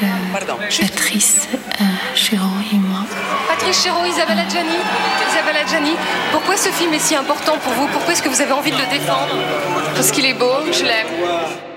Patrice euh, et moi. Patrice Chéreau, Isabella Gianni. Isabella Gianni, pourquoi ce film est si important pour vous? Pourquoi est-ce que vous avez envie de le défendre? Parce qu'il est beau, je l'aime.